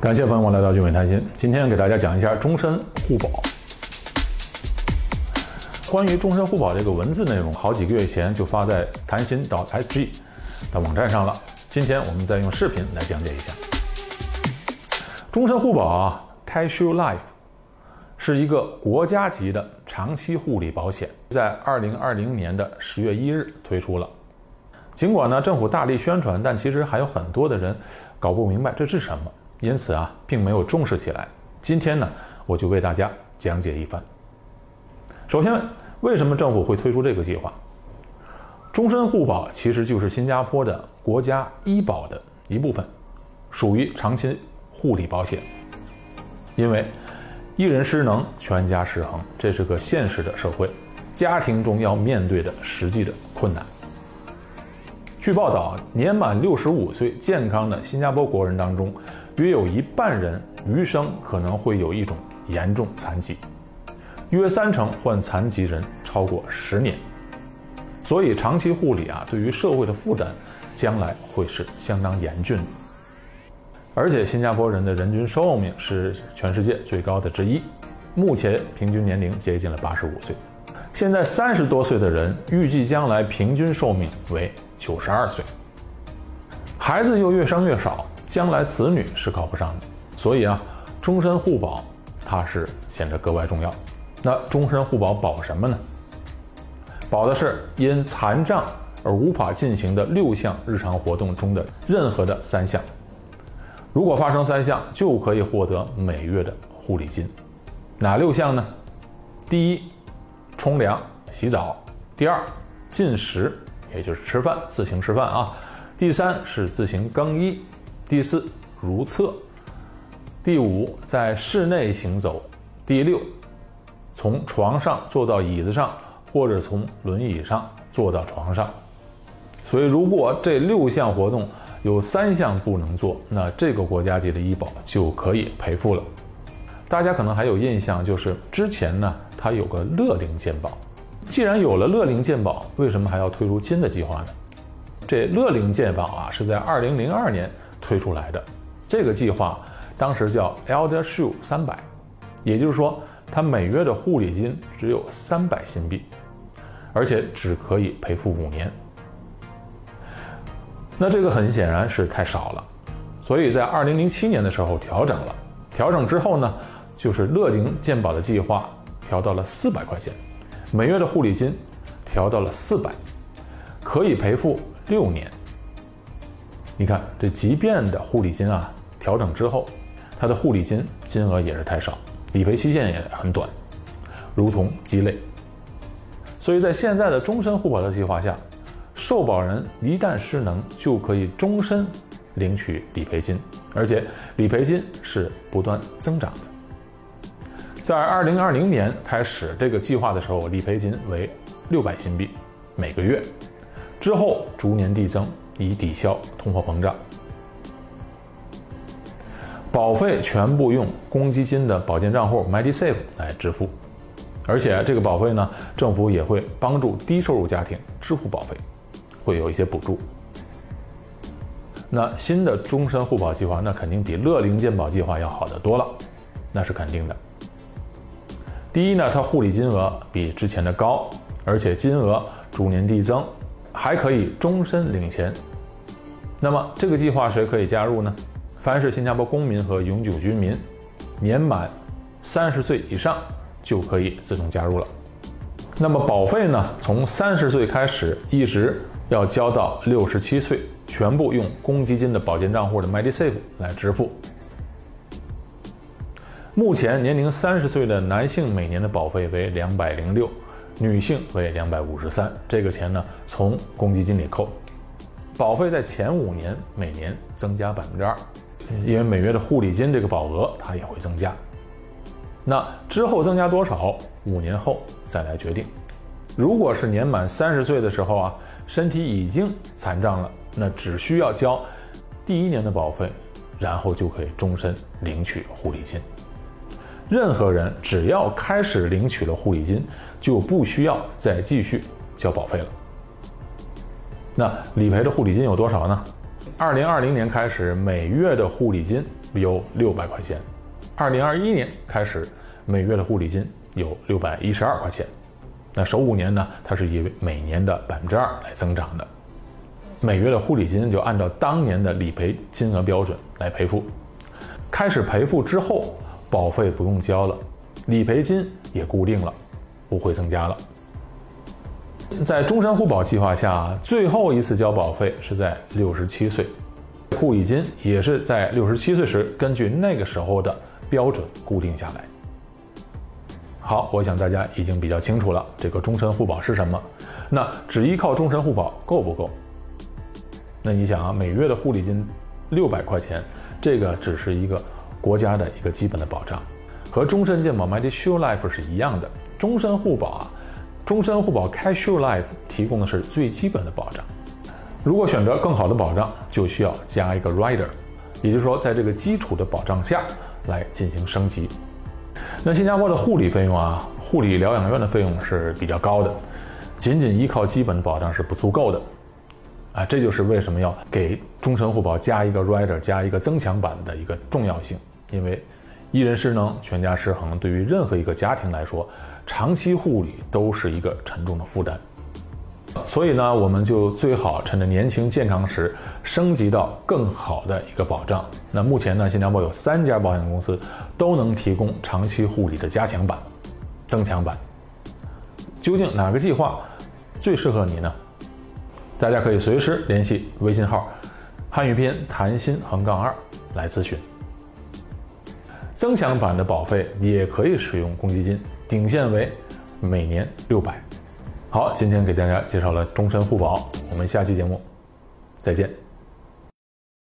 感谢朋友们来到聚美谈心，今天给大家讲一下终身互保。关于终身互保这个文字内容，好几个月前就发在谈心 .sg 的网站上了。今天我们再用视频来讲解一下。终身互保啊，Casual Life 是一个国家级的长期护理保险，在二零二零年的十月一日推出了。尽管呢政府大力宣传，但其实还有很多的人搞不明白这是什么，因此啊并没有重视起来。今天呢我就为大家讲解一番。首先，为什么政府会推出这个计划？终身互保其实就是新加坡的国家医保的一部分，属于长期护理保险。因为一人失能，全家失衡，这是个现实的社会，家庭中要面对的实际的困难。据报道，年满六十五岁健康的新加坡国人当中，约有一半人余生可能会有一种严重残疾，约三成患残疾人超过十年。所以，长期护理啊，对于社会的负担，将来会是相当严峻的。而且，新加坡人的人均寿命是全世界最高的之一，目前平均年龄接近了八十五岁。现在三十多岁的人，预计将来平均寿命为九十二岁。孩子又越生越少，将来子女是靠不上的。所以啊，终身互保它是显得格外重要。那终身互保保什么呢？保的是因残障而无法进行的六项日常活动中的任何的三项，如果发生三项，就可以获得每月的护理金。哪六项呢？第一，冲凉洗澡；第二，进食，也就是吃饭，自行吃饭啊；第三是自行更衣；第四，如厕；第五，在室内行走；第六，从床上坐到椅子上。或者从轮椅上坐到床上，所以如果这六项活动有三项不能做，那这个国家级的医保就可以赔付了。大家可能还有印象，就是之前呢，它有个乐龄健保。既然有了乐龄健保，为什么还要推出新的计划呢？这乐龄健保啊，是在二零零二年推出来的。这个计划当时叫 ElderShield 三百，也就是说，它每月的护理金只有三百新币。而且只可以赔付五年，那这个很显然是太少了，所以在二零零七年的时候调整了。调整之后呢，就是乐龄健保的计划调到了四百块钱，每月的护理金调到了四百，可以赔付六年。你看，这即便的护理金啊调整之后，它的护理金金额也是太少，理赔期限也很短，如同鸡肋。所以在现在的终身互保的计划下，受保人一旦失能，就可以终身领取理赔金，而且理赔金是不断增长的。在二零二零年开始这个计划的时候，理赔金为六百新币每个月，之后逐年递增，以抵消通货膨胀。保费全部用公积金的保健账户 MediSave 来支付。而且这个保费呢，政府也会帮助低收入家庭支付保费，会有一些补助。那新的终身互保计划，那肯定比乐龄健保计划要好得多了，那是肯定的。第一呢，它护理金额比之前的高，而且金额逐年递增，还可以终身领钱。那么这个计划谁可以加入呢？凡是新加坡公民和永久居民，年满三十岁以上。就可以自动加入了。那么保费呢？从三十岁开始，一直要交到六十七岁，全部用公积金的保健账户的 MediSave 来支付。目前年龄三十岁的男性每年的保费为两百零六，女性为两百五十三。这个钱呢，从公积金里扣。保费在前五年每年增加百分之二，因为每月的护理金这个保额它也会增加。那之后增加多少？五年后再来决定。如果是年满三十岁的时候啊，身体已经残障了，那只需要交第一年的保费，然后就可以终身领取护理金。任何人只要开始领取了护理金，就不需要再继续交保费了。那理赔的护理金有多少呢？二零二零年开始，每月的护理金有六百块钱；二零二一年开始，每月的护理金有六百一十二块钱。那首五年呢，它是以每年的百分之二来增长的。每月的护理金就按照当年的理赔金额标准来赔付。开始赔付之后，保费不用交了，理赔金也固定了，不会增加了。在终身护保计划下，最后一次交保费是在六十七岁，护理金也是在六十七岁时根据那个时候的标准固定下来。好，我想大家已经比较清楚了，这个终身护保是什么。那只依靠终身护保够不够？那你想啊，每月的护理金六百块钱，这个只是一个国家的一个基本的保障，和终身健保 MediShield Life 是一样的。终身护保啊。终身护保 Cashier Life 提供的是最基本的保障，如果选择更好的保障，就需要加一个 Rider，也就是说，在这个基础的保障下来进行升级。那新加坡的护理费用啊，护理疗养院的费用是比较高的，仅仅依靠基本的保障是不足够的，啊，这就是为什么要给终身护保加一个 Rider，加一个增强版的一个重要性，因为一人失能，全家失衡，对于任何一个家庭来说。长期护理都是一个沉重的负担，所以呢，我们就最好趁着年轻健康时升级到更好的一个保障。那目前呢，新加坡有三家保险公司都能提供长期护理的加强版、增强版。究竟哪个计划最适合你呢？大家可以随时联系微信号“汉语拼音谈心横杠二”来咨询。增强版的保费也可以使用公积金。顶限为每年六百。好，今天给大家介绍了终身互保，我们下期节目再见。